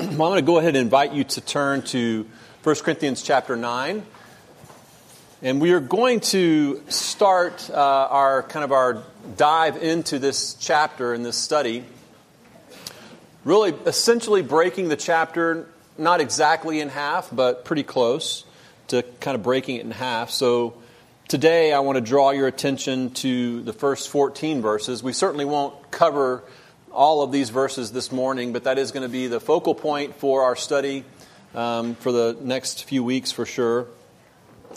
I'm going to go ahead and invite you to turn to 1 Corinthians chapter 9. And we are going to start uh, our kind of our dive into this chapter in this study. Really, essentially breaking the chapter, not exactly in half, but pretty close to kind of breaking it in half. So today I want to draw your attention to the first 14 verses. We certainly won't cover all of these verses this morning, but that is going to be the focal point for our study um, for the next few weeks for sure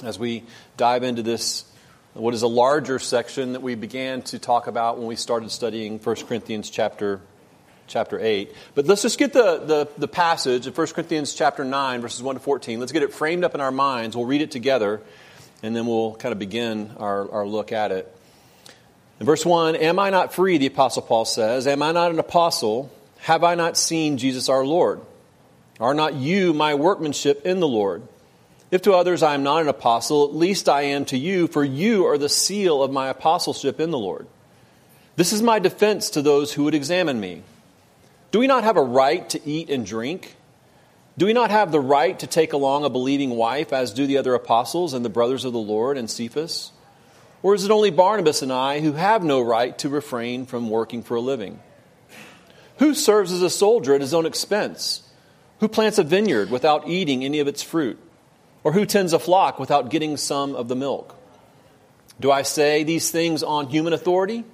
as we dive into this, what is a larger section that we began to talk about when we started studying 1 Corinthians chapter, chapter 8. But let's just get the, the, the passage of 1 Corinthians chapter 9, verses 1 to 14. Let's get it framed up in our minds. We'll read it together, and then we'll kind of begin our, our look at it. In verse 1, Am I not free, the Apostle Paul says? Am I not an apostle? Have I not seen Jesus our Lord? Are not you my workmanship in the Lord? If to others I am not an apostle, at least I am to you, for you are the seal of my apostleship in the Lord. This is my defense to those who would examine me. Do we not have a right to eat and drink? Do we not have the right to take along a believing wife, as do the other apostles and the brothers of the Lord and Cephas? Or is it only Barnabas and I who have no right to refrain from working for a living? Who serves as a soldier at his own expense? Who plants a vineyard without eating any of its fruit? Or who tends a flock without getting some of the milk? Do I say these things on human authority?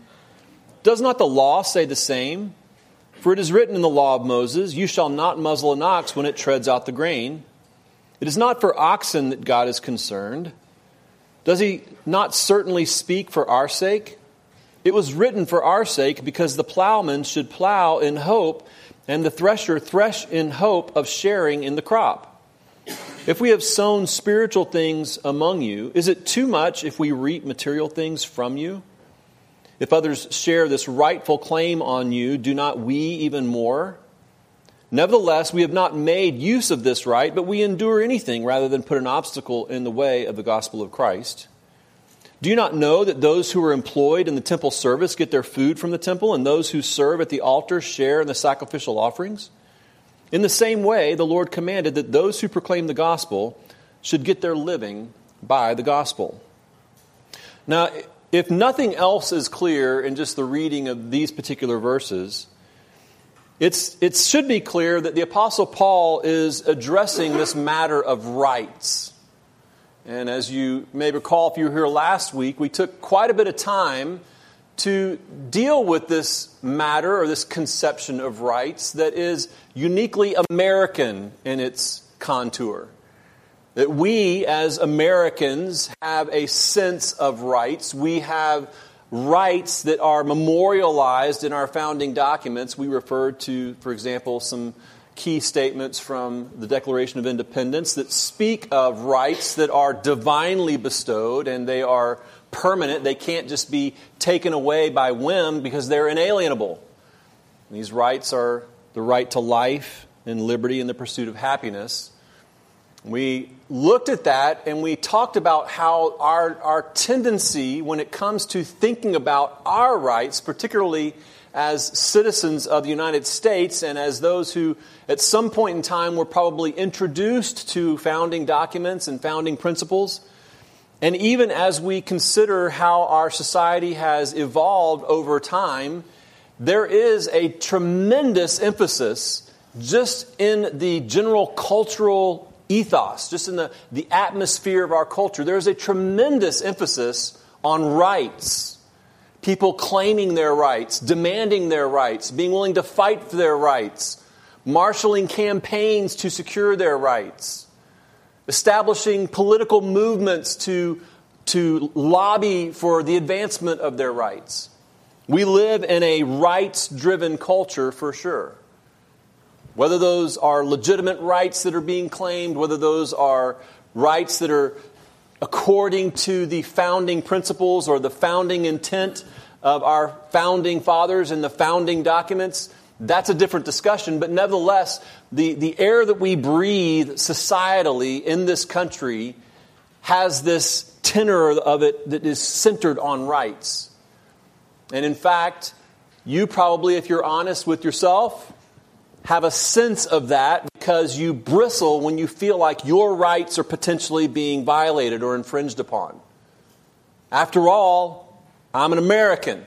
Does not the law say the same? For it is written in the law of Moses, You shall not muzzle an ox when it treads out the grain. It is not for oxen that God is concerned does he not certainly speak for our sake? It was written for our sake because the plowman should plow in hope and the thresher thresh in hope of sharing in the crop. If we have sown spiritual things among you, is it too much if we reap material things from you? If others share this rightful claim on you, do not we even more? Nevertheless, we have not made use of this right, but we endure anything rather than put an obstacle in the way of the gospel of Christ. Do you not know that those who are employed in the temple service get their food from the temple, and those who serve at the altar share in the sacrificial offerings? In the same way, the Lord commanded that those who proclaim the gospel should get their living by the gospel. Now, if nothing else is clear in just the reading of these particular verses, it's, it should be clear that the Apostle Paul is addressing this matter of rights. And as you may recall, if you were here last week, we took quite a bit of time to deal with this matter or this conception of rights that is uniquely American in its contour. That we, as Americans, have a sense of rights. We have rights that are memorialized in our founding documents. We refer to, for example, some key statements from the Declaration of Independence that speak of rights that are divinely bestowed and they are permanent. They can't just be taken away by whim because they're inalienable. these rights are the right to life and liberty and the pursuit of happiness. We looked at that and we talked about how our, our tendency when it comes to thinking about our rights, particularly as citizens of the United States and as those who at some point in time were probably introduced to founding documents and founding principles, and even as we consider how our society has evolved over time, there is a tremendous emphasis just in the general cultural ethos, just in the, the atmosphere of our culture, there's a tremendous emphasis on rights. People claiming their rights, demanding their rights, being willing to fight for their rights, marshaling campaigns to secure their rights, establishing political movements to, to lobby for the advancement of their rights. We live in a rights driven culture for sure. Whether those are legitimate rights that are being claimed, whether those are rights that are according to the founding principles or the founding intent of our founding fathers and the founding documents, that's a different discussion. But nevertheless, the, the air that we breathe societally in this country has this tenor of it that is centered on rights. And in fact, you probably, if you're honest with yourself, have a sense of that because you bristle when you feel like your rights are potentially being violated or infringed upon. After all, I'm an American,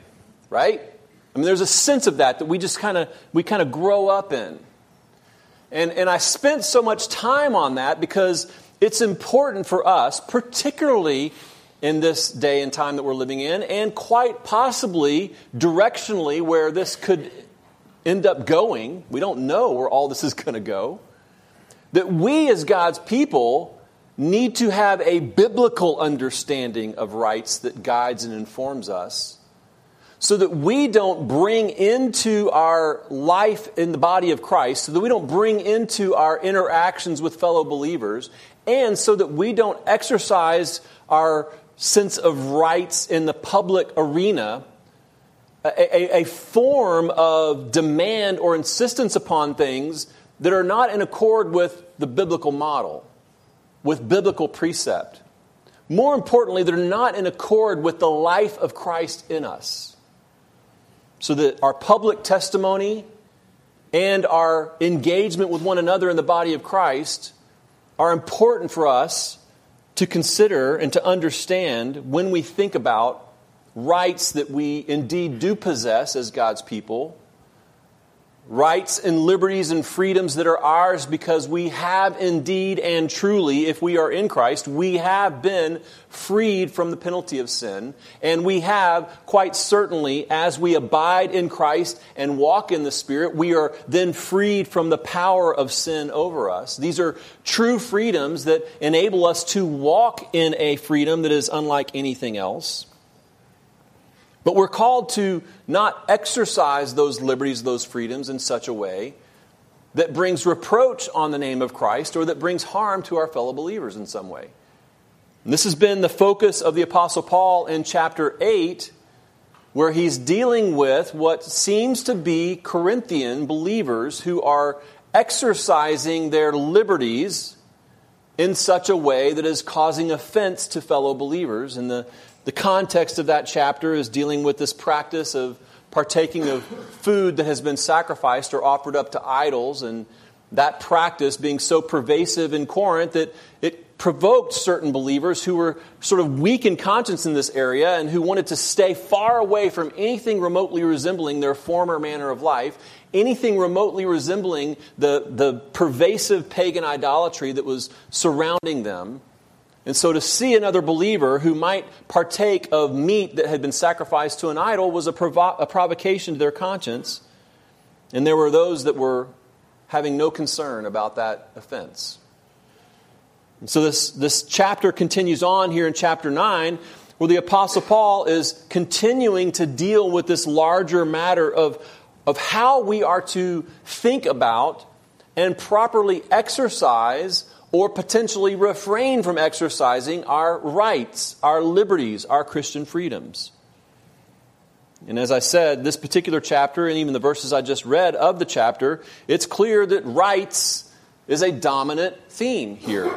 right? I mean, there's a sense of that that we just kind of we kind of grow up in. And, and I spent so much time on that because it's important for us, particularly in this day and time that we're living in, and quite possibly directionally where this could end up going. We don't know where all this is going to go. That we, as God's people, need to have a biblical understanding of rights that guides and informs us so that we don't bring into our life in the body of Christ, so that we don't bring into our interactions with fellow believers, and so that we don't exercise our sense of rights in the public arena, a, a, form of demand or insistence upon things that are not in accord with the biblical model, with biblical precept. More importantly, they're not in accord with the life of Christ in us so that our public testimony and our engagement with one another in the body of Christ are important for us to consider and to understand when we think about rights that we indeed do possess as God's people rights and liberties and freedoms that are ours because we have indeed and truly, if we are in Christ, we have been freed from the penalty of sin. And we have, quite certainly, as we abide in Christ and walk in the Spirit, we are then freed from the power of sin over us. These are true freedoms that enable us to walk in a freedom that is unlike anything else. But we're called to not exercise those liberties, those freedoms in such a way that brings reproach on the name of Christ or that brings harm to our fellow believers in some way. And this has been the focus of the Apostle Paul in chapter 8, where he's dealing with what seems to be Corinthian believers who are exercising their liberties in such a way that is causing offense to fellow believers. And the the context of that chapter is dealing with this practice of partaking of food that has been sacrificed or offered up to idols, and that practice being so pervasive in Corinth that it provoked certain believers who were sort of weak in conscience in this area and who wanted to stay far away from anything remotely resembling their former manner of life, anything remotely resembling the, the pervasive pagan idolatry that was surrounding them. And so to see another believer who might partake of meat that had been sacrificed to an idol was a, provo- a provocation to their conscience. And there were those that were having no concern about that offense. And so this, this chapter continues on here in chapter 9, where the Apostle Paul is continuing to deal with this larger matter of, of how we are to think about and properly exercise or potentially refrain from exercising our rights, our liberties, our Christian freedoms. And as I said, this particular chapter, and even the verses I just read of the chapter, it's clear that rights is a dominant theme here.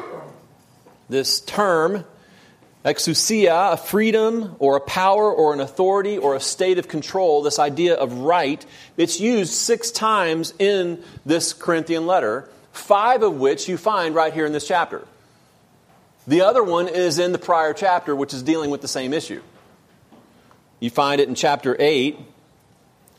This term, exousia, a freedom or a power or an authority or a state of control, this idea of right, it's used six times in this Corinthian letter five of which you find right here in this chapter. The other one is in the prior chapter, which is dealing with the same issue. You find it in chapter 8,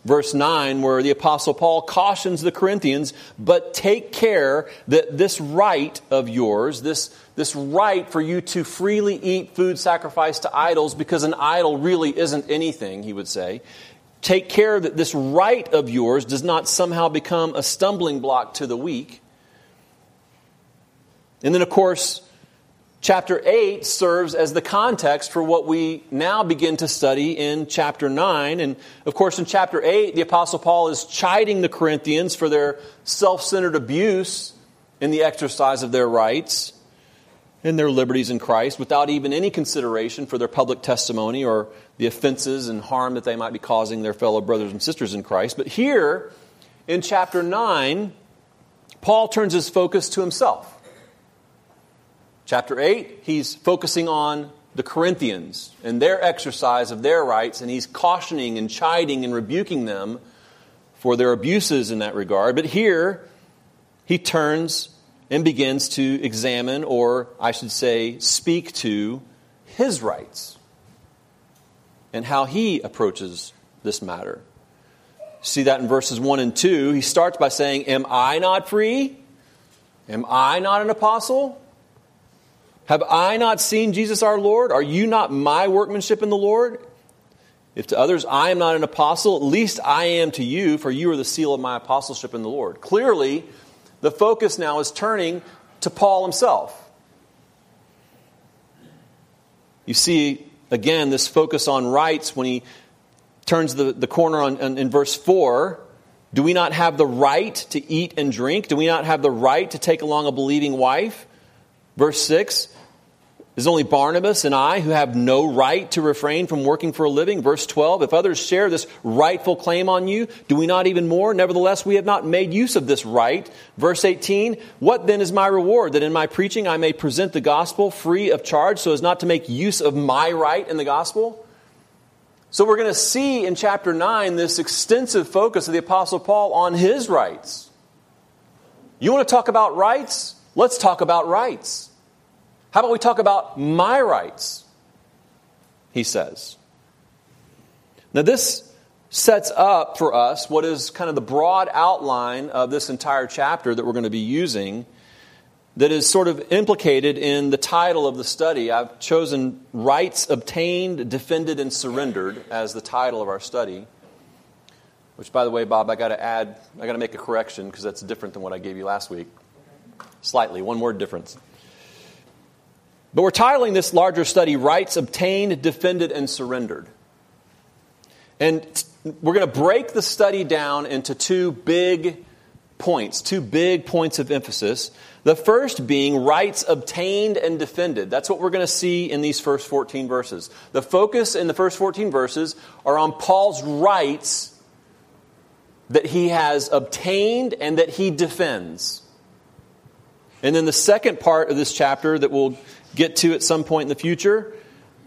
verse 9, where the Apostle Paul cautions the Corinthians, but take care that this right of yours, this, this right for you to freely eat food sacrificed to idols, because an idol really isn't anything, he would say. Take care that this right of yours does not somehow become a stumbling block to the weak. And then, of course, chapter 8 serves as the context for what we now begin to study in chapter 9. And, of course, in chapter 8, the Apostle Paul is chiding the Corinthians for their self centered abuse in the exercise of their rights and their liberties in Christ without even any consideration for their public testimony or the offenses and harm that they might be causing their fellow brothers and sisters in Christ. But here, in chapter 9, Paul turns his focus to himself. Chapter 8, he's focusing on the Corinthians and their exercise of their rights, and he's cautioning and chiding and rebuking them for their abuses in that regard. But here, he turns and begins to examine, or I should say, speak to his rights and how he approaches this matter. See that in verses 1 and 2. He starts by saying, Am I not free? Am I not an apostle? Have I not seen Jesus our Lord? Are you not my workmanship in the Lord? If to others I am not an apostle, at least I am to you, for you are the seal of my apostleship in the Lord. Clearly, the focus now is turning to Paul himself. You see, again, this focus on rights when he turns the, the corner on, on, in verse 4. Do we not have the right to eat and drink? Do we not have the right to take along a believing wife? Verse 6 is only Barnabas and I who have no right to refrain from working for a living? Verse 12, if others share this rightful claim on you, do we not even more? Nevertheless, we have not made use of this right. Verse 18, what then is my reward? That in my preaching I may present the gospel free of charge so as not to make use of my right in the gospel? So we're going to see in chapter 9 this extensive focus of the Apostle Paul on his rights. You want to talk about rights? Let's talk about rights. How about we talk about my rights? He says. Now, this sets up for us what is kind of the broad outline of this entire chapter that we're going to be using that is sort of implicated in the title of the study. I've chosen Rights Obtained, Defended, and Surrendered as the title of our study. Which, by the way, Bob, I got to add, I got to make a correction because that's different than what I gave you last week. Slightly, one word difference. But we're titling this larger study Rights Obtained, Defended, and Surrendered. And we're going to break the study down into two big points, two big points of emphasis. The first being rights obtained and defended. That's what we're going to see in these first 14 verses. The focus in the first 14 verses are on Paul's rights that he has obtained and that he defends. And then the second part of this chapter that we'll get to at some point in the future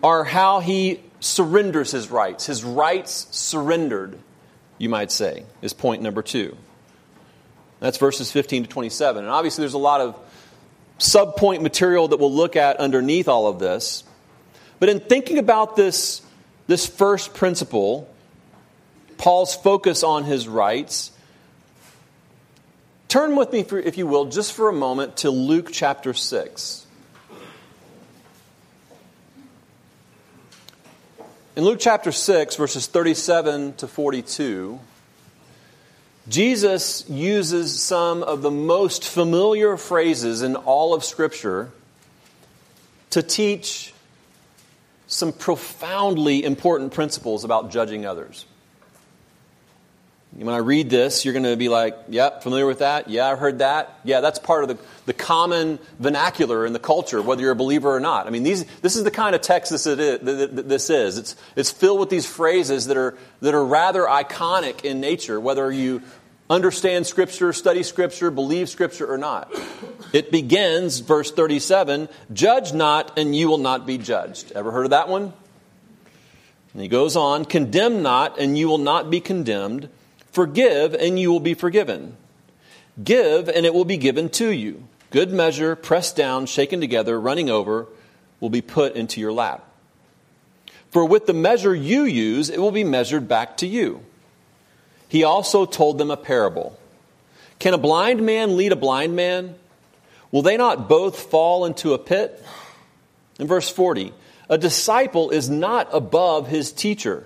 are how he surrenders his rights. His rights surrendered, you might say, is point number two. That's verses 15 to 27. And obviously, there's a lot of subpoint material that we'll look at underneath all of this. But in thinking about this, this first principle, Paul's focus on his rights, turn with me, if you will, just for a moment to Luke chapter 6. In Luke chapter 6, verses 37 to 42, Jesus uses some of the most familiar phrases in all of Scripture to teach some profoundly important principles about judging others. When I read this, you're going to be like, yep, familiar with that? Yeah, I've heard that. Yeah, that's part of the, the common vernacular in the culture, whether you're a believer or not. I mean, these, this is the kind of text this is. This is. It's, it's filled with these phrases that are, that are rather iconic in nature, whether you understand Scripture, study Scripture, believe Scripture or not. It begins, verse 37, judge not and you will not be judged. Ever heard of that one? And he goes on, condemn not and you will not be condemned. Forgive, and you will be forgiven. Give, and it will be given to you. Good measure, pressed down, shaken together, running over, will be put into your lap. For with the measure you use, it will be measured back to you. He also told them a parable. Can a blind man lead a blind man? Will they not both fall into a pit? In verse 40, a disciple is not above his teacher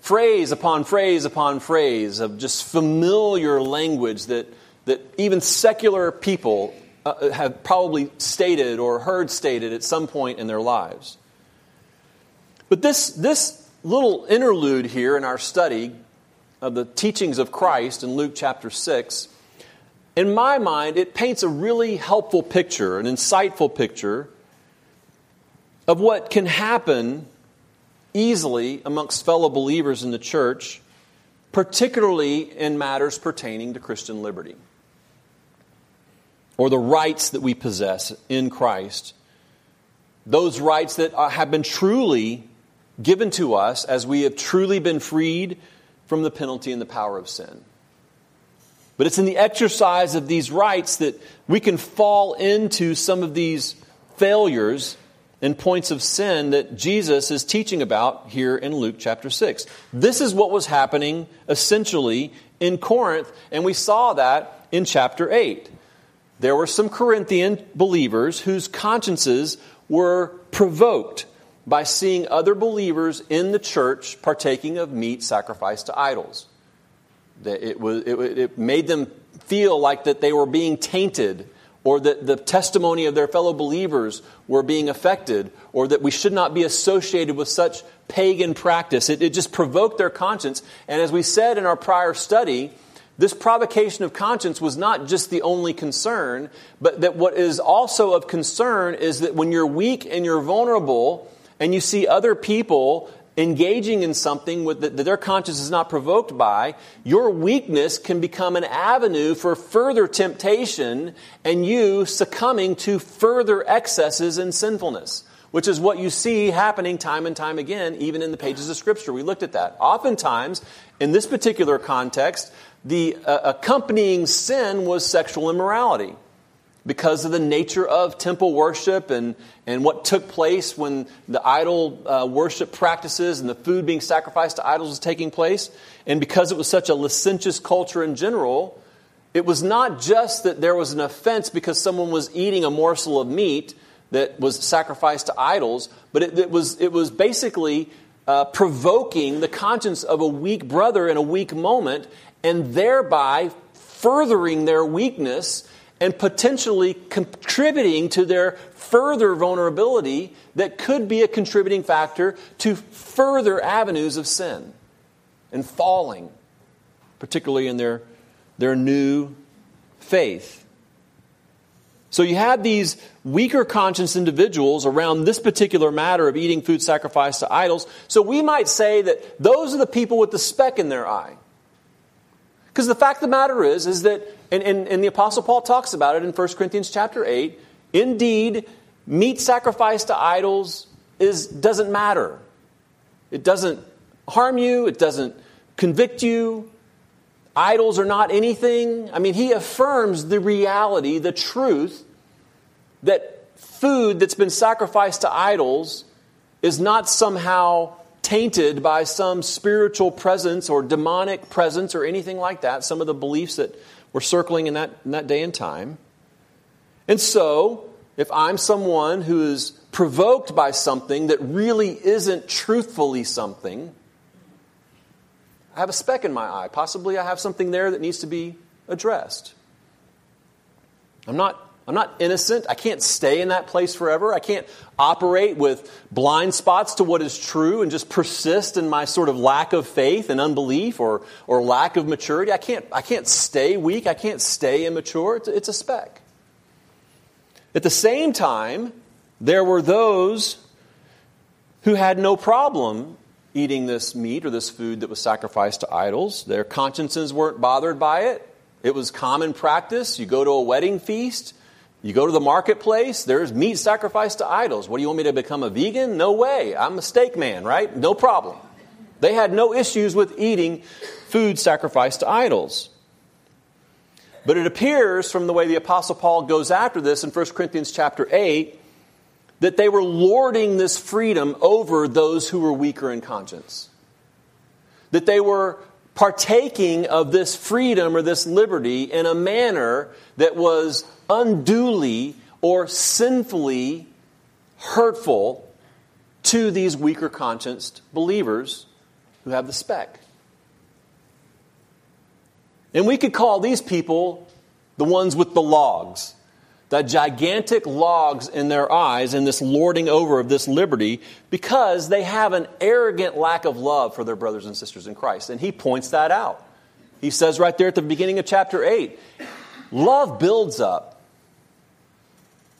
phrase upon phrase upon phrase of just familiar language that, that even secular people uh, have probably stated or heard stated at some point in their lives. But this, this little interlude here in our study of the teachings of Christ in Luke chapter 6, in my mind, it paints a really helpful picture, an insightful picture of what can happen easily amongst fellow believers in the church, particularly in matters pertaining to Christian liberty or the rights that we possess in Christ. Those rights that have been truly given to us as we have truly been freed from the penalty and the power of sin. But it's in the exercise of these rights that we can fall into some of these failures and points of sin that Jesus is teaching about here in Luke chapter 6. This is what was happening essentially in Corinth, and we saw that in chapter 8. There were some Corinthian believers whose consciences were provoked by seeing other believers in the church partaking of meat sacrificed to idols. It, was, it, made them feel like that they were being tainted or that the testimony of their fellow believers were being affected, or that we should not be associated with such pagan practice. It, it, just provoked their conscience. And as we said in our prior study, this provocation of conscience was not just the only concern, but that what is also of concern is that when you're weak and you're vulnerable, and you see other people engaging in something with, that their conscience is not provoked by, your weakness can become an avenue for further temptation and you succumbing to further excesses in sinfulness, which is what you see happening time and time again, even in the pages of Scripture. We looked at that. Oftentimes, in this particular context, the uh, accompanying sin was sexual immorality because of the nature of temple worship and, and what took place when the idol uh, worship practices and the food being sacrificed to idols was taking place. And because it was such a licentious culture in general, it was not just that there was an offense because someone was eating a morsel of meat that was sacrificed to idols, but it, it was, it was basically uh, provoking the conscience of a weak brother in a weak moment and thereby furthering their weakness and potentially contributing to their further vulnerability that could be a contributing factor to further avenues of sin and falling, particularly in their, their new faith. So you had these weaker conscience individuals around this particular matter of eating food sacrificed to idols. So we might say that those are the people with the speck in their eye. Because the fact of the matter is, is that and, and, and the Apostle Paul talks about it in 1 Corinthians chapter 8. Indeed, meat sacrificed to idols is, doesn't matter. It doesn't harm you, it doesn't convict you. Idols are not anything. I mean, he affirms the reality, the truth, that food that's been sacrificed to idols is not somehow tainted by some spiritual presence or demonic presence or anything like that. Some of the beliefs that were circling in that, in that day and time. And so, if I'm someone who is provoked by something that really isn't truthfully something, I have a speck in my eye. Possibly I have something there that needs to be addressed. I'm not I'm not innocent. I can't stay in that place forever. I can't operate with blind spots to what is true and just persist in my sort of lack of faith and unbelief or, or lack of maturity. I can't, I can't stay weak. I can't stay immature. It's, it's a speck. At the same time, there were those who had no problem eating this meat or this food that was sacrificed to idols. Their consciences weren't bothered by it. It was common practice. You go to a wedding feast, you go to the marketplace, there's meat sacrificed to idols. What do you want me to become a vegan? No way. I'm a steak man, right? No problem. They had no issues with eating food sacrificed to idols. But it appears from the way the apostle Paul goes after this in 1 Corinthians chapter 8 that they were lording this freedom over those who were weaker in conscience. That they were partaking of this freedom or this liberty in a manner that was unduly or sinfully hurtful to these weaker conscienced believers who have the speck. And we could call these people the ones with the logs. the gigantic logs in their eyes and this lording over of this liberty because they have an arrogant lack of love for their brothers and sisters in Christ. And he points that out. He says right there at the beginning of chapter 8 love builds up,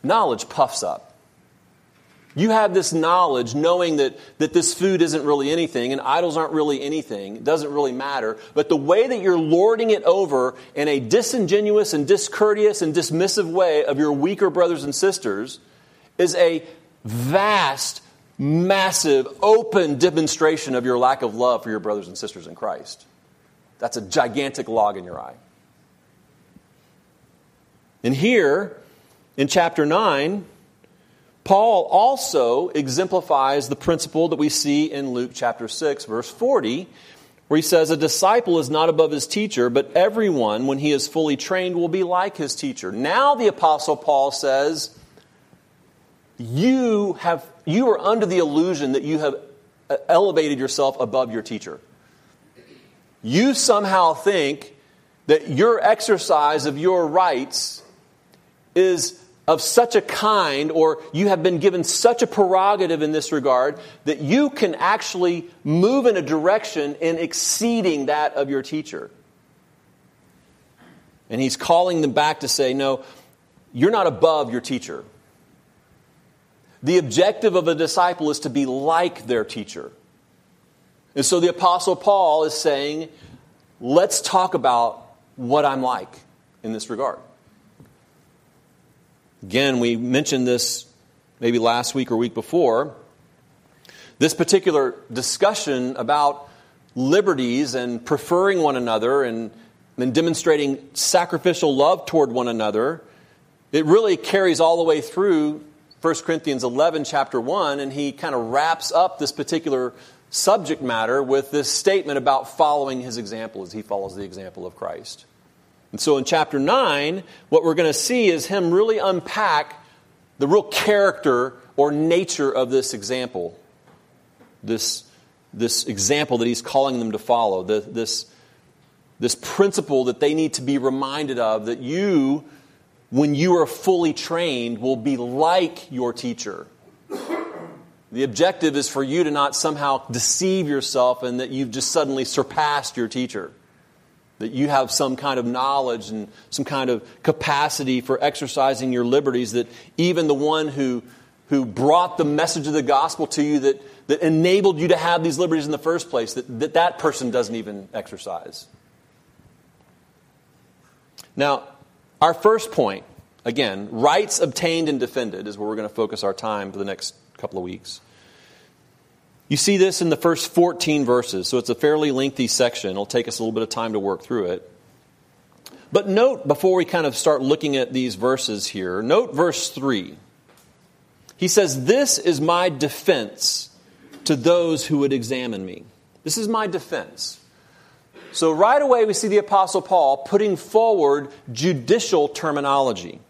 knowledge puffs up. You have this knowledge knowing that, that this food isn't really anything and idols aren't really anything. It doesn't really matter. But the way that you're lording it over in a disingenuous and discourteous and dismissive way of your weaker brothers and sisters is a vast, massive, open demonstration of your lack of love for your brothers and sisters in Christ. That's a gigantic log in your eye. And here, in chapter 9, Paul also exemplifies the principle that we see in Luke chapter 6, verse 40, where he says, A disciple is not above his teacher, but everyone, when he is fully trained, will be like his teacher. Now the apostle Paul says, You have you are under the illusion that you have uh, elevated yourself above your teacher. You somehow think that your exercise of your rights is of such a kind, or you have been given such a prerogative in this regard, that you can actually move in a direction in exceeding that of your teacher. And he's calling them back to say, no, you're not above your teacher. The objective of a disciple is to be like their teacher. And so the Apostle Paul is saying, let's talk about what I'm like in this regard. Again, we mentioned this maybe last week or week before. This particular discussion about liberties and preferring one another and, and demonstrating sacrificial love toward one another, it really carries all the way through 1 Corinthians 11, chapter 1, and he kind of wraps up this particular subject matter with this statement about following his example as he follows the example of Christ. And so in chapter 9, what we're going to see is him really unpack the real character or nature of this example. This, this example that he's calling them to follow. The, this, this principle that they need to be reminded of that you, when you are fully trained, will be like your teacher. The objective is for you to not somehow deceive yourself and that you've just suddenly surpassed your teacher that you have some kind of knowledge and some kind of capacity for exercising your liberties, that even the one who, who brought the message of the gospel to you that, that enabled you to have these liberties in the first place, that, that that person doesn't even exercise. Now, our first point, again, rights obtained and defended is where we're going to focus our time for the next couple of weeks. You see this in the first 14 verses, so it's a fairly lengthy section. It'll take us a little bit of time to work through it. But note, before we kind of start looking at these verses here, note verse 3. He says, This is my defense to those who would examine me. This is my defense. So, right away, we see the Apostle Paul putting forward judicial terminology.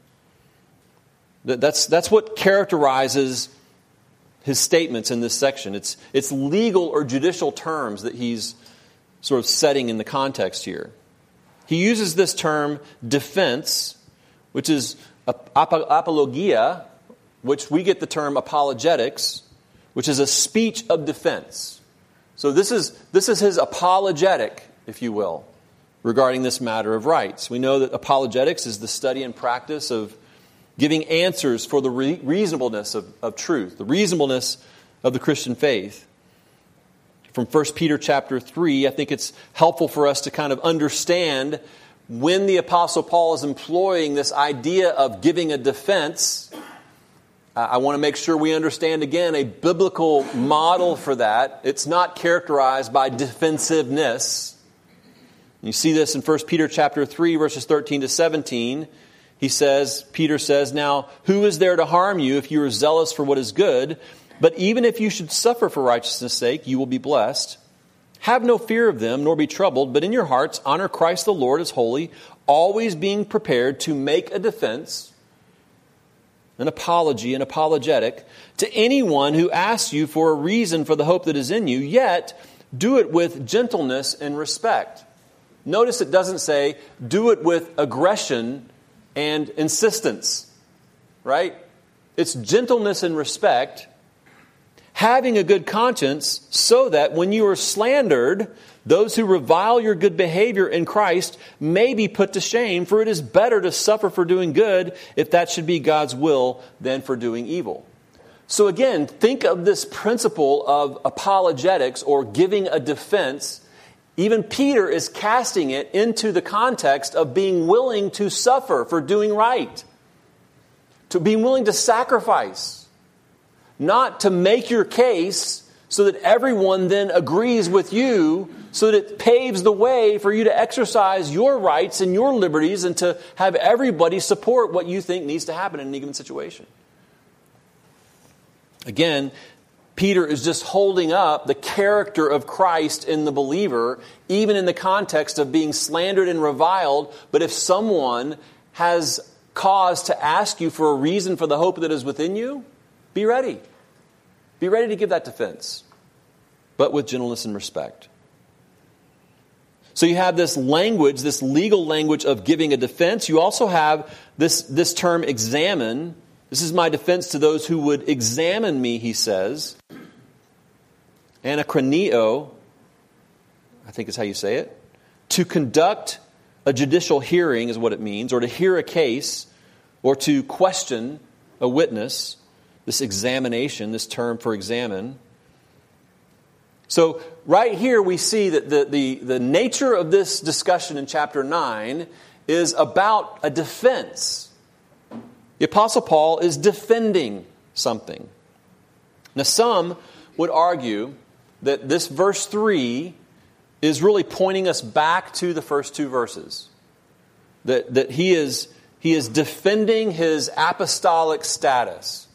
That's, that's what characterizes his statements in this section. It's, it's legal or judicial terms that he's sort of setting in the context here. He uses this term defense, which is apologia, which we get the term apologetics, which is a speech of defense. So this is, this is his apologetic, if you will, regarding this matter of rights. We know that apologetics is the study and practice of giving answers for the re- reasonableness of, of truth, the reasonableness of the Christian faith. From 1 Peter chapter 3, I think it's helpful for us to kind of understand when the Apostle Paul is employing this idea of giving a defense. I want to make sure we understand again a biblical model for that. It's not characterized by defensiveness. You see this in 1 Peter chapter 3 verses 13 to 17 he says, Peter says, Now, who is there to harm you if you are zealous for what is good? But even if you should suffer for righteousness' sake, you will be blessed. Have no fear of them, nor be troubled, but in your hearts honor Christ the Lord as holy, always being prepared to make a defense, an apology, an apologetic, to anyone who asks you for a reason for the hope that is in you, yet do it with gentleness and respect. Notice it doesn't say, do it with aggression and insistence. right? It's gentleness and respect, having a good conscience, so that when you are slandered, those who revile your good behavior in Christ may be put to shame, for it is better to suffer for doing good, if that should be God's will, than for doing evil. So again, think of this principle of apologetics or giving a defense. Even Peter is casting it into the context of being willing to suffer for doing right, to being willing to sacrifice, not to make your case so that everyone then agrees with you, so that it paves the way for you to exercise your rights and your liberties and to have everybody support what you think needs to happen in any given situation. Again, Peter is just holding up the character of Christ in the believer, even in the context of being slandered and reviled. But if someone has cause to ask you for a reason for the hope that is within you, be ready. Be ready to give that defense, but with gentleness and respect. So you have this language, this legal language of giving a defense. You also have this, this term examine this is my defense to those who would examine me, he says. Anachroneo, I think is how you say it. To conduct a judicial hearing is what it means, or to hear a case, or to question a witness. This examination, this term for examine. So, right here, we see that the, the, the nature of this discussion in chapter 9 is about a defense the Apostle Paul is defending something. Now, some would argue that this verse 3 is really pointing us back to the first two verses. That, that he, is, he is defending his apostolic status.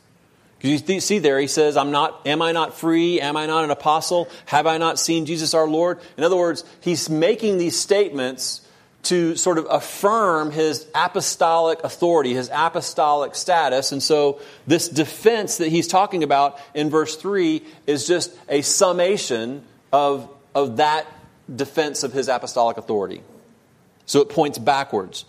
You see there, he says, I'm not, Am I not free? Am I not an apostle? Have I not seen Jesus our Lord? In other words, he's making these statements to sort of affirm his apostolic authority, his apostolic status. And so, this defense that he's talking about in verse 3 is just a summation of, of that defense of his apostolic authority. So, it points backwards.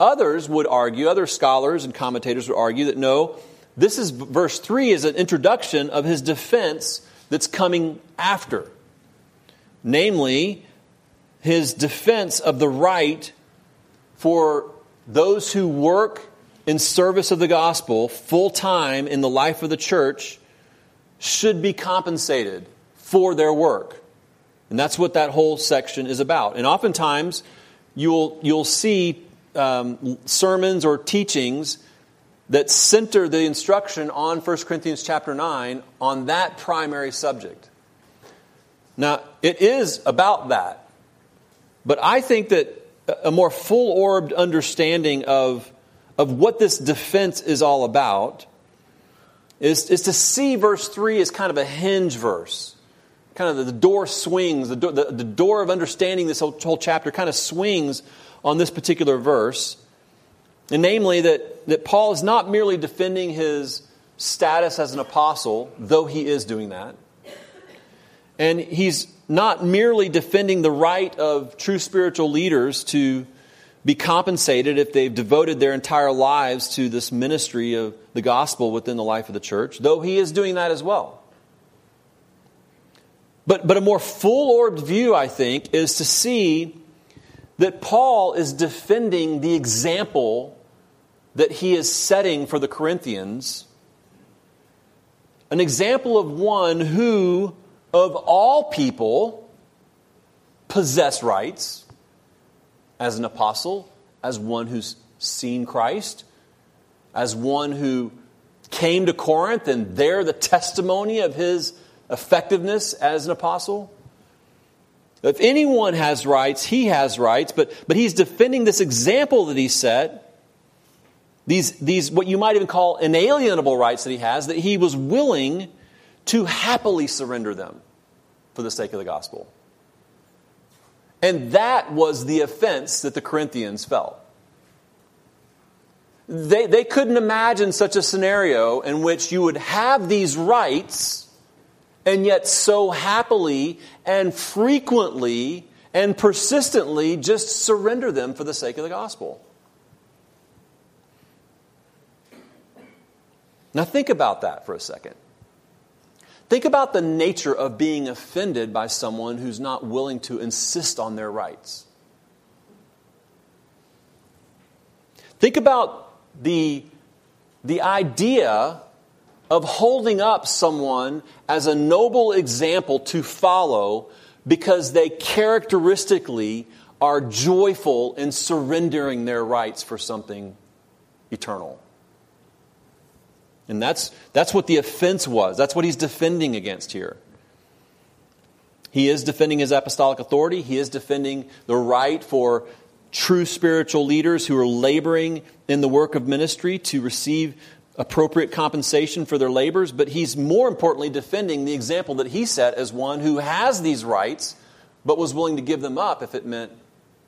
Others would argue, other scholars and commentators would argue that no, this is verse 3 is an introduction of his defense that's coming after. Namely, his defense of the right for those who work in service of the gospel full time in the life of the church should be compensated for their work. And that's what that whole section is about. And oftentimes, you'll, you'll see um, sermons or teachings that center the instruction on 1 Corinthians chapter 9 on that primary subject. Now, it is about that. But I think that a more full orbed understanding of, of what this defense is all about is, is to see verse 3 as kind of a hinge verse. Kind of the, the door swings, the door, the, the door of understanding this whole, whole chapter kind of swings on this particular verse. And namely, that, that Paul is not merely defending his status as an apostle, though he is doing that. And he's not merely defending the right of true spiritual leaders to be compensated if they've devoted their entire lives to this ministry of the gospel within the life of the church, though he is doing that as well. But, but a more full orbed view, I think, is to see that Paul is defending the example that he is setting for the Corinthians, an example of one who of all people possess rights as an apostle, as one who's seen Christ, as one who came to Corinth and there the testimony of his effectiveness as an apostle. If anyone has rights, he has rights, but, but he's defending this example that he set, these, these, what you might even call inalienable rights that he has, that he was willing to happily surrender them for the sake of the gospel. And that was the offense that the Corinthians felt. They, they couldn't imagine such a scenario in which you would have these rights and yet so happily and frequently and persistently just surrender them for the sake of the gospel. Now, think about that for a second. Think about the nature of being offended by someone who's not willing to insist on their rights. Think about the, the idea of holding up someone as a noble example to follow because they characteristically are joyful in surrendering their rights for something eternal. And that's, that's what the offense was. That's what he's defending against here. He is defending his apostolic authority. He is defending the right for true spiritual leaders who are laboring in the work of ministry to receive appropriate compensation for their labors. But he's more importantly defending the example that he set as one who has these rights but was willing to give them up if it meant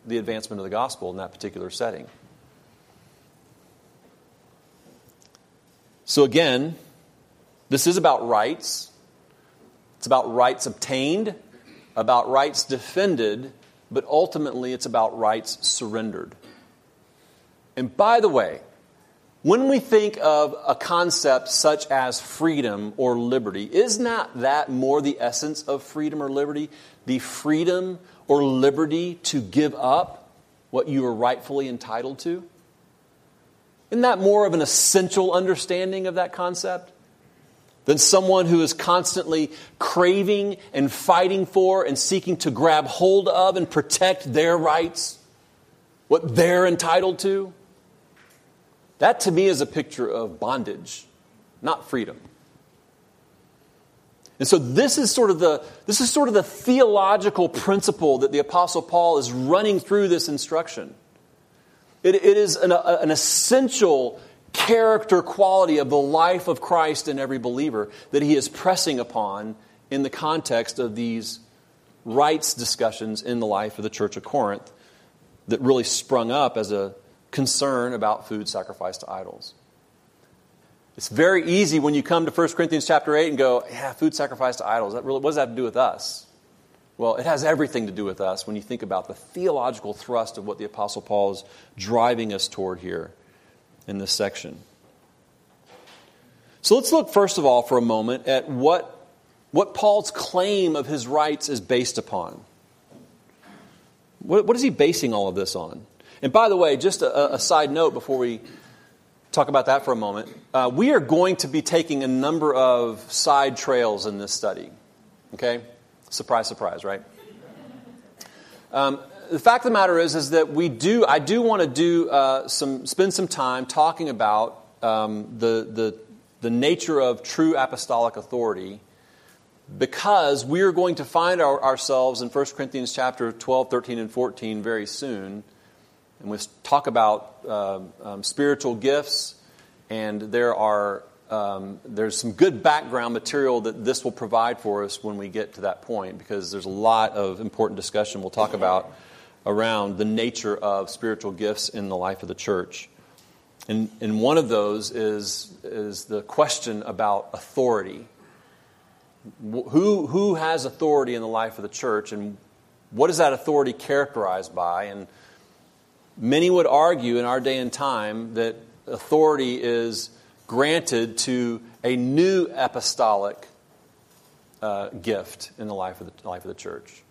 the advancement of the gospel in that particular setting. So, again, this is about rights. It's about rights obtained, about rights defended, but ultimately it's about rights surrendered. And by the way, when we think of a concept such as freedom or liberty, is not that more the essence of freedom or liberty? The freedom or liberty to give up what you are rightfully entitled to? Isn't that more of an essential understanding of that concept? Than someone who is constantly craving and fighting for and seeking to grab hold of and protect their rights, what they're entitled to? That to me is a picture of bondage, not freedom. And so this is sort of the this is sort of the theological principle that the apostle Paul is running through this instruction. It, it is an, an essential character quality of the life of Christ in every believer that he is pressing upon in the context of these rights discussions in the life of the church of Corinth that really sprung up as a concern about food sacrificed to idols. It's very easy when you come to 1 Corinthians chapter 8 and go, yeah, food sacrificed to idols. That really, what does that have to do with us? Well, it has everything to do with us when you think about the theological thrust of what the Apostle Paul is driving us toward here in this section. So let's look, first of all, for a moment at what, what Paul's claim of his rights is based upon. What, what is he basing all of this on? And by the way, just a, a side note before we talk about that for a moment, uh, we are going to be taking a number of side trails in this study. Okay? Surprise, surprise, right? Um, the fact of the matter is, is that we do. I do want to do uh, some, spend some time talking about um, the, the the nature of true apostolic authority, because we are going to find our, ourselves in 1 Corinthians chapter 12, 13, and 14 very soon, and we talk about uh, um, spiritual gifts, and there are um, there's some good background material that this will provide for us when we get to that point because there's a lot of important discussion we'll talk about around the nature of spiritual gifts in the life of the church. And, and one of those is, is the question about authority. Who, who has authority in the life of the church, and what is that authority characterized by? And many would argue in our day and time that authority is granted to a new apostolic uh, gift in the life of the life of the church.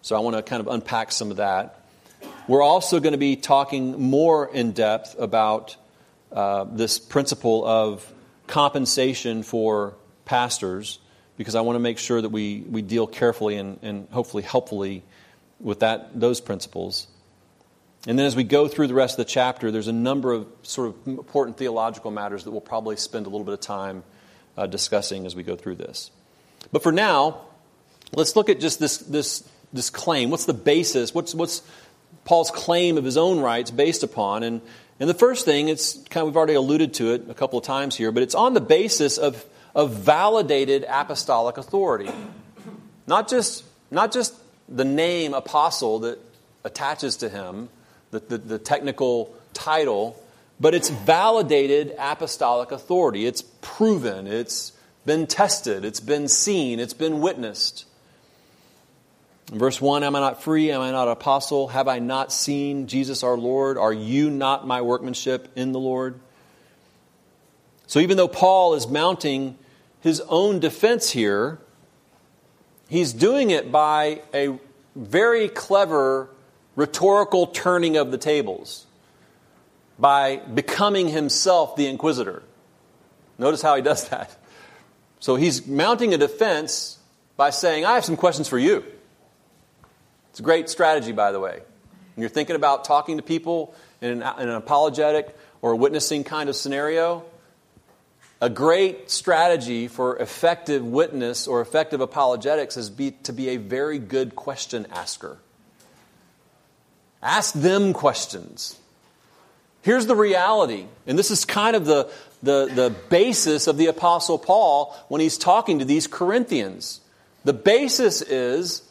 So I want to kind of unpack some of that. We're also going to be talking more in depth about uh, this principle of compensation for pastors because I want to make sure that we, we deal carefully and, and hopefully helpfully with that those principles. And then as we go through the rest of the chapter, there's a number of sort of important theological matters that we'll probably spend a little bit of time uh, discussing as we go through this. But for now, let's look at just this, this, this claim. What's the basis? What's, what's Paul's claim of his own rights based upon? And, and the first thing, it's kind of, we've already alluded to it a couple of times here, but it's on the basis of, of validated apostolic authority. Not just, not just the name apostle that attaches to him, the, the, the technical title, but it's validated apostolic authority. It's proven, it's been tested, it's been seen, it's been witnessed. In verse 1 Am I not free? Am I not an apostle? Have I not seen Jesus our Lord? Are you not my workmanship in the Lord? So even though Paul is mounting his own defense here, he's doing it by a very clever rhetorical turning of the tables, by becoming himself the inquisitor. Notice how he does that. So he's mounting a defense by saying, I have some questions for you. It's a great strategy, by the way. When you're thinking about talking to people in an, in an apologetic or witnessing kind of scenario, a great strategy for effective witness or effective apologetics is be, to be a very good question asker. Ask them questions. Here's the reality, and this is kind of the, the, the basis of the Apostle Paul when he's talking to these Corinthians. The basis is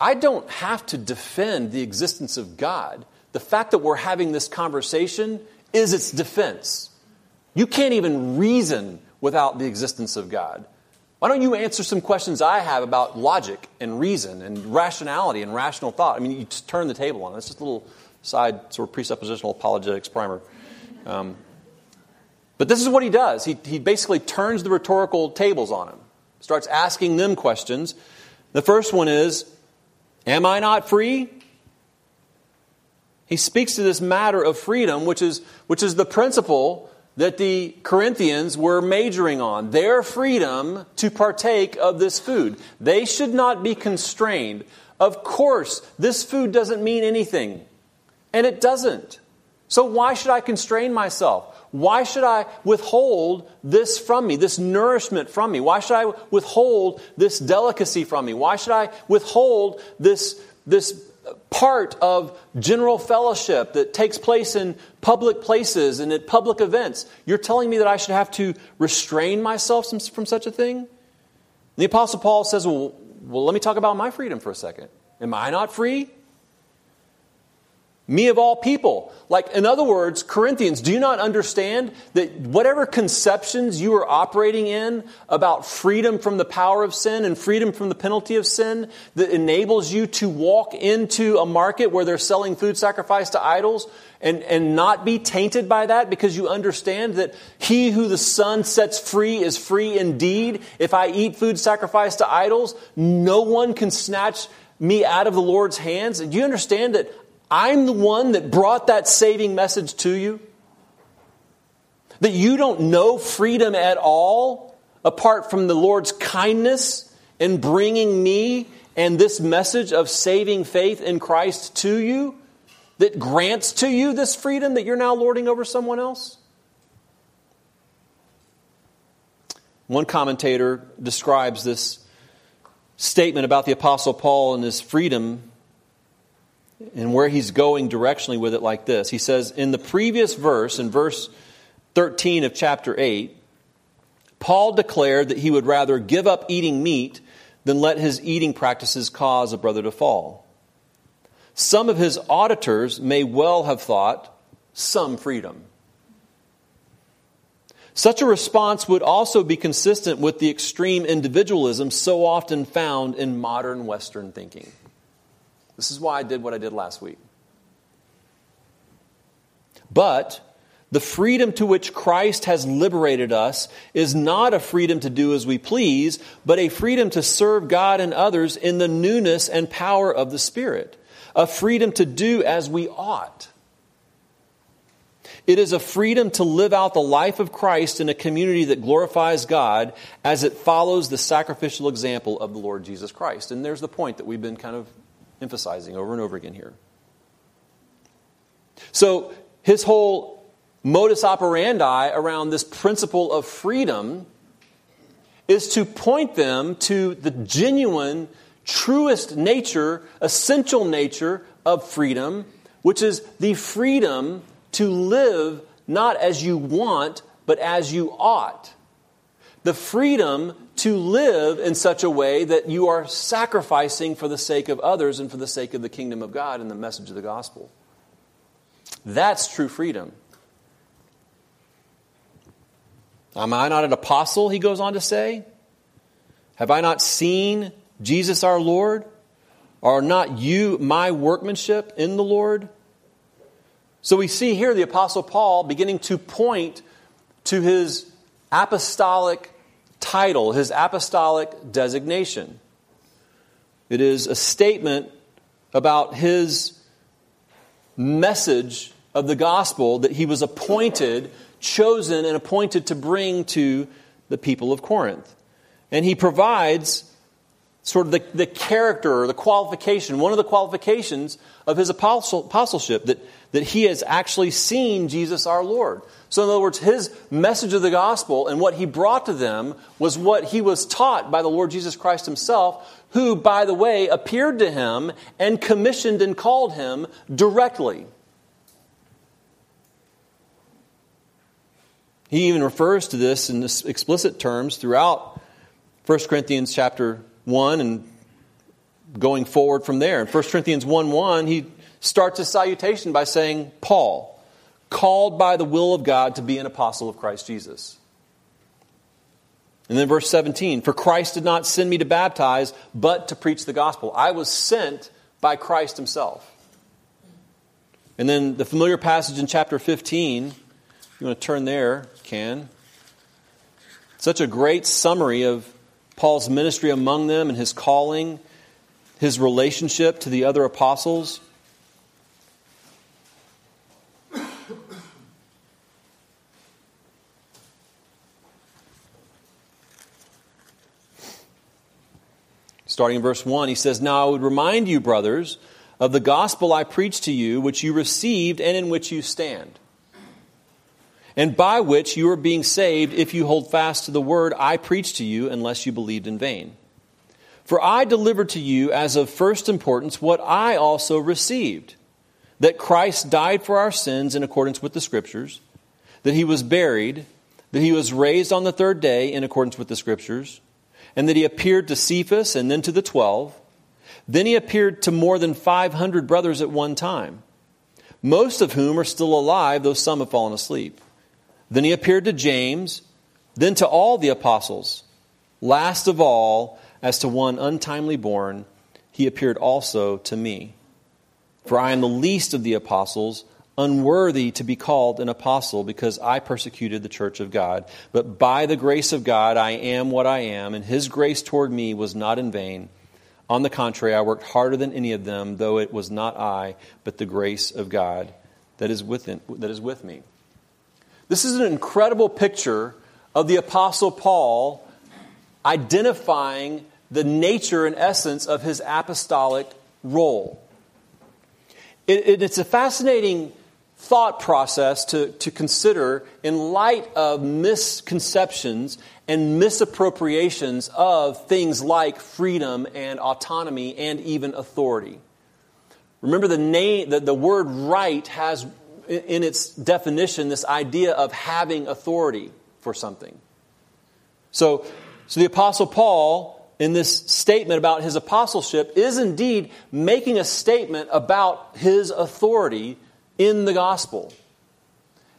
I don't have to defend the existence of God. The fact that we're having this conversation is its defense. You can't even reason without the existence of God. Why don't you answer some questions I have about logic and reason and rationality and rational thought? I mean, you just turn the table on. That's just a little side sort of presuppositional apologetics primer. Um, but this is what he does. He, he basically turns the rhetorical tables on him, starts asking them questions. The first one is Am I not free? He speaks to this matter of freedom, which is, which is the principle that the Corinthians were majoring on their freedom to partake of this food. They should not be constrained. Of course, this food doesn't mean anything, and it doesn't. So, why should I constrain myself? Why should I withhold this from me, this nourishment from me? Why should I withhold this delicacy from me? Why should I withhold this, this part of general fellowship that takes place in public places and at public events? You're telling me that I should have to restrain myself from, such a thing? the Apostle Paul says, well, well, let me talk about my freedom for a second. Am I not free? Me of all people. Like, in other words, Corinthians, do you not understand that whatever conceptions you are operating in about freedom from the power of sin and freedom from the penalty of sin that enables you to walk into a market where they're selling food sacrificed to idols and, and not be tainted by that because you understand that he who the Son sets free is free indeed? If I eat food sacrificed to idols, no one can snatch me out of the Lord's hands. Do you understand that I'm the one that brought that saving message to you? That you don't know freedom at all apart from the Lord's kindness in bringing me and this message of saving faith in Christ to you? That grants to you this freedom that you're now lording over someone else? One commentator describes this statement about the Apostle Paul and his freedom and where he's going directionally with it like this. He says, in the previous verse, in verse 13 of chapter 8, Paul declared that he would rather give up eating meat than let his eating practices cause a brother to fall. Some of his auditors may well have thought some freedom. Such a response would also be consistent with the extreme individualism so often found in modern Western thinking. This is why I did what I did last week. But the freedom to which Christ has liberated us is not a freedom to do as we please, but a freedom to serve God and others in the newness and power of the Spirit. A freedom to do as we ought. It is a freedom to live out the life of Christ in a community that glorifies God as it follows the sacrificial example of the Lord Jesus Christ. And there's the point that we've been kind of emphasizing over and over again here. So, his whole modus operandi around this principle of freedom is to point them to the genuine, truest nature, essential nature of freedom, which is the freedom to live not as you want, but as you ought. The freedom to live in such a way that you are sacrificing for the sake of others and for the sake of the kingdom of God and the message of the gospel. That's true freedom. Am I not an apostle, he goes on to say? Have I not seen Jesus our Lord? Are not you my workmanship in the Lord? So we see here the apostle Paul beginning to point to his apostolic title, his apostolic designation. It is a statement about his message of the gospel that he was appointed, chosen, and appointed to bring to the people of Corinth. And he provides sort of the, the character or the qualification, one of the qualifications of his apostle, apostleship, that, that he has actually seen Jesus our Lord. So, in other words, his message of the gospel and what he brought to them was what he was taught by the Lord Jesus Christ himself, who, by the way, appeared to him and commissioned and called him directly. He even refers to this in explicit terms throughout 1 Corinthians chapter 1 and going forward from there. In 1 Corinthians 1 1, he starts his salutation by saying, Paul, called by the will of God to be an apostle of Christ Jesus. And then verse 17, for Christ did not send me to baptize, but to preach the gospel. I was sent by Christ himself. And then the familiar passage in chapter 15, you want to turn there, can. Such a great summary of Paul's ministry among them and his calling, his relationship to the other apostles. Starting in verse 1, he says, Now I would remind you, brothers, of the gospel I preached to you, which you received and in which you stand and by which you are being saved if you hold fast to the word I preached to you, unless you believed in vain. For I delivered to you as of first importance what I also received that Christ died for our sins in accordance with the Scriptures, that he was buried, that he was raised on the third day in accordance with the Scriptures, and that he appeared to Cephas and then to the twelve. Then he appeared to more than 500 brothers at one time, most of whom are still alive, though some have fallen asleep. Then he appeared to James, then to all the apostles. Last of all, as to one untimely born, he appeared also to me. For I am the least of the apostles, unworthy to be called an apostle, because I persecuted the church of God. But by the grace of God, I am what I am, and his grace toward me was not in vain. On the contrary, I worked harder than any of them, though it was not I, but the grace of God that is, within, that is with me. This is an incredible picture of the Apostle Paul identifying the nature and essence of his apostolic role. It, it, it's a fascinating thought process to, to consider in light of misconceptions and misappropriations of things like freedom and autonomy and even authority. Remember, the, name, the, the word right has in its definition this idea of having authority for something. So, so the Apostle Paul, in this statement about his apostleship, is indeed making a statement about his authority in the gospel.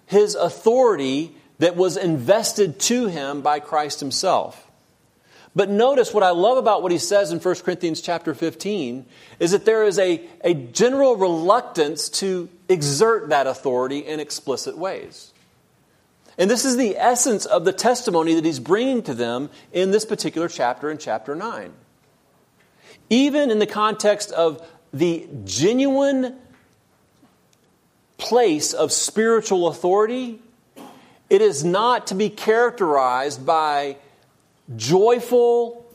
His authority that was invested to him by Christ himself. But notice what I love about what he says in 1 Corinthians chapter 15 is that there is a, a general reluctance to exert that authority in explicit ways. And this is the essence of the testimony that he's bringing to them in this particular chapter, in chapter 9. Even in the context of the genuine place of spiritual authority, it is not to be characterized by joyful,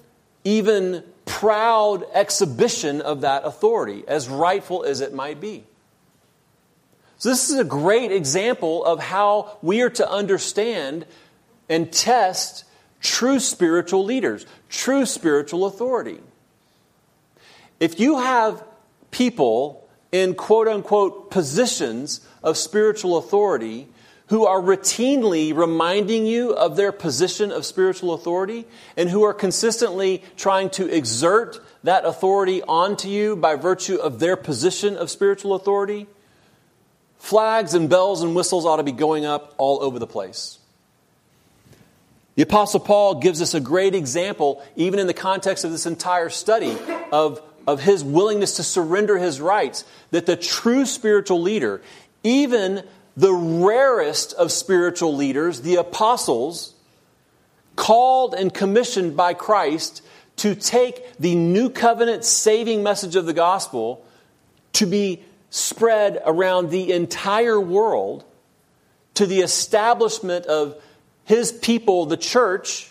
even proud exhibition of that authority, as rightful as it might be. So, this is a great example of how we are to understand and test true spiritual leaders, true spiritual authority. If you have people in quote unquote positions of spiritual authority who are routinely reminding you of their position of spiritual authority and who are consistently trying to exert that authority onto you by virtue of their position of spiritual authority, flags and bells and whistles ought to be going up all over the place. The Apostle Paul gives us a great example, even in the context of this entire study, of, of his willingness to surrender his rights, that the true spiritual leader, even the rarest of spiritual leaders, the apostles, called and commissioned by Christ to take the new covenant saving message of the gospel to be spread around the entire world to the establishment of his people, the church,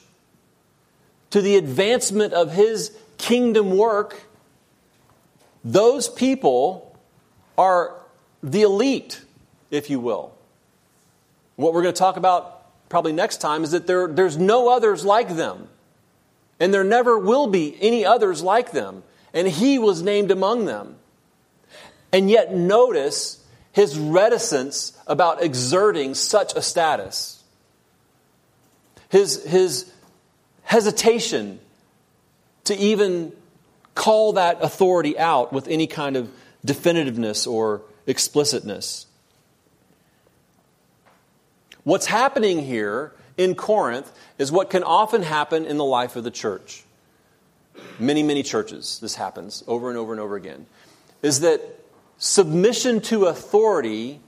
to the advancement of his kingdom work, those people are the elite, if you will. What we're going to talk about probably next time is that there, there's no others like them. And there never will be any others like them. And he was named among them. And yet, notice his reticence about exerting such a status. His, his hesitation to even call that authority out with any kind of definitiveness or explicitness. What's happening here in Corinth is what can often happen in the life of the church. Many, many churches, this happens over and over and over again. Is that submission to authority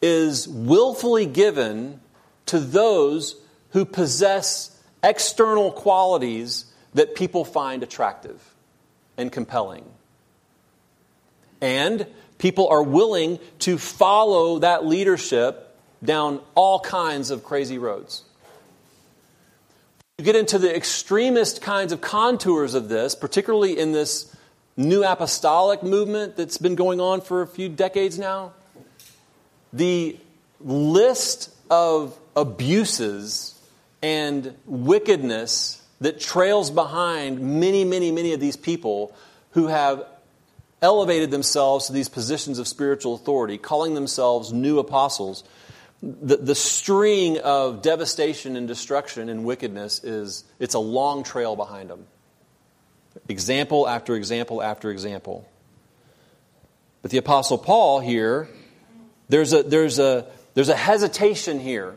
is willfully given to those who possess external qualities that people find attractive and compelling. And people are willing to follow that leadership down all kinds of crazy roads. You get into the extremist kinds of contours of this, particularly in this new apostolic movement that's been going on for a few decades now. The list of abuses and wickedness that trails behind many, many, many of these people who have elevated themselves to these positions of spiritual authority, calling themselves new apostles. The, the string of devastation and destruction and wickedness is it's a long trail behind them example after example after example. But the apostle paul here there's a there's a there's a hesitation here.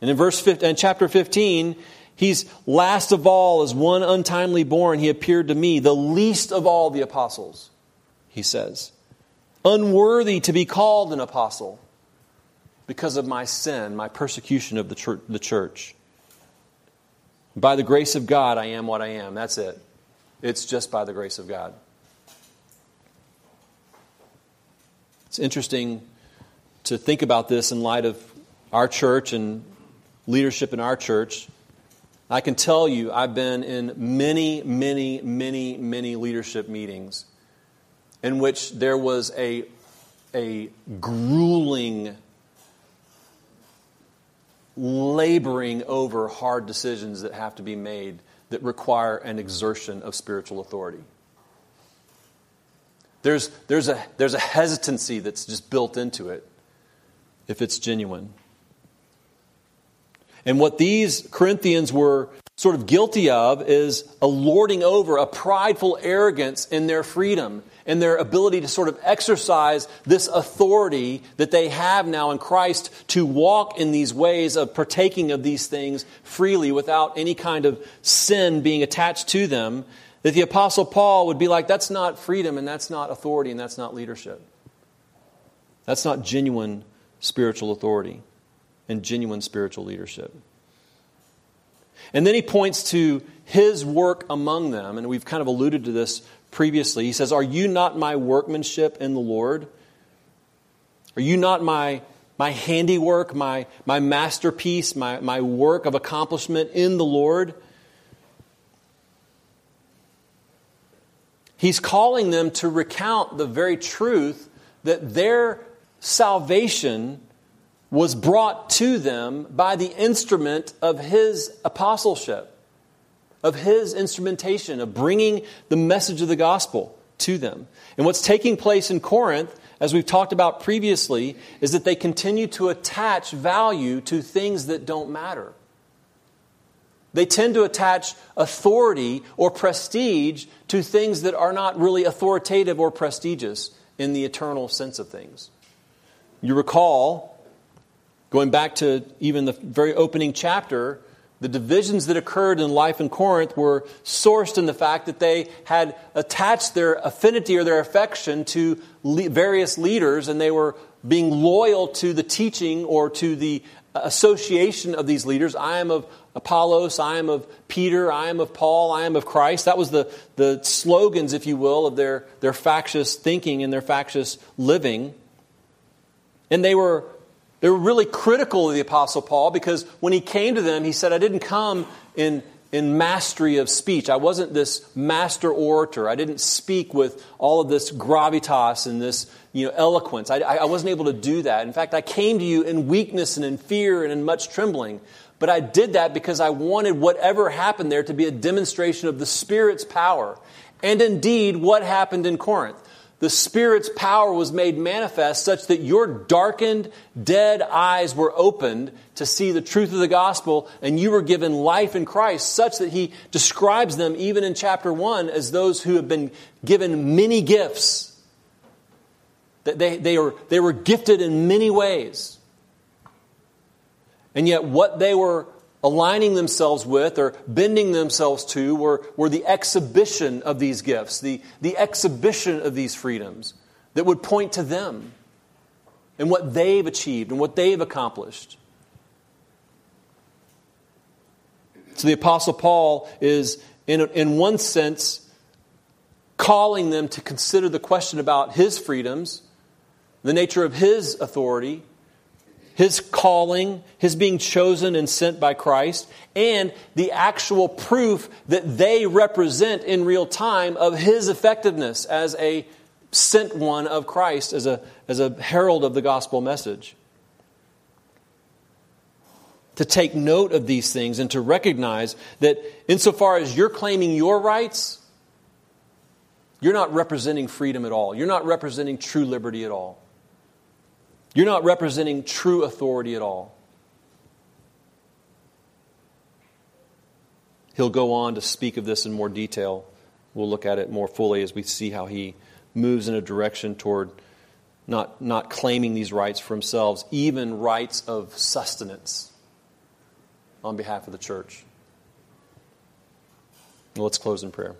And in verse 15, in chapter 15 he's last of all as one untimely born he appeared to me the least of all the apostles he says unworthy to be called an apostle because of my sin, my persecution of the church. By the grace of God, I am what I am. That's it. It's just by the grace of God. It's interesting to think about this in light of our church and leadership in our church. I can tell you, I've been in many, many, many, many leadership meetings in which there was a, a grueling laboring over hard decisions that have to be made that require an exertion of spiritual authority. There's, there's, a, there's a hesitancy that's just built into it if it's genuine. And what these Corinthians were sort of guilty of is a lording over, a prideful arrogance in their freedom and their ability to sort of exercise this authority that they have now in Christ to walk in these ways of partaking of these things freely without any kind of sin being attached to them, that the Apostle Paul would be like, that's not freedom and that's not authority and that's not leadership. That's not genuine spiritual authority and genuine spiritual leadership. And then he points to his work among them, and we've kind of alluded to this previously. He says, Are you not my workmanship in the Lord? Are you not my, my handiwork, my, my masterpiece, my, my work of accomplishment in the Lord? He's calling them to recount the very truth that their salvation was brought to them by the instrument of his apostleship of his instrumentation of bringing the message of the gospel to them. And what's taking place in Corinth, as we've talked about previously, is that they continue to attach value to things that don't matter. They tend to attach authority or prestige to things that are not really authoritative or prestigious in the eternal sense of things. You recall, going back to even the very opening chapter, the divisions that occurred in life in Corinth were sourced in the fact that they had attached their affinity or their affection to various leaders and they were being loyal to the teaching or to the association of these leaders. I am of Apollos, I am of Peter, I am of Paul, I am of Christ. That was the, the slogans, if you will, of their, their factious thinking and their factious living. And they were, they were really critical of the Apostle Paul because when he came to them, he said, I didn't come in in mastery of speech. I wasn't this master orator. I didn't speak with all of this gravitas and this you know, eloquence. I, I wasn't able to do that. In fact, I came to you in weakness and in fear and in much trembling. But I did that because I wanted whatever happened there to be a demonstration of the Spirit's power. And indeed, what happened in Corinth? The Spirit's power was made manifest such that your darkened, dead eyes were opened to see the truth of the gospel, and you were given life in Christ, such that he describes them, even in chapter 1, as those who have been given many gifts. That they, they, were, they were gifted in many ways. And yet, what they were aligning themselves with or bending themselves to were, were the exhibition of these gifts, the, the exhibition of these freedoms that would point to them and what they've achieved and what they've accomplished. So the Apostle Paul is, in, in one sense, calling them to consider the question about his freedoms, the nature of his authority, his calling, his being chosen and sent by Christ, and the actual proof that they represent in real time of his effectiveness as a sent one of Christ, as a, as a herald of the gospel message. To take note of these things and to recognize that insofar as you're claiming your rights, you're not representing freedom at all. You're not representing true liberty at all. You're not representing true authority at all. He'll go on to speak of this in more detail. We'll look at it more fully as we see how he moves in a direction toward not, not claiming these rights for themselves, even rights of sustenance on behalf of the church. Let's close in prayer.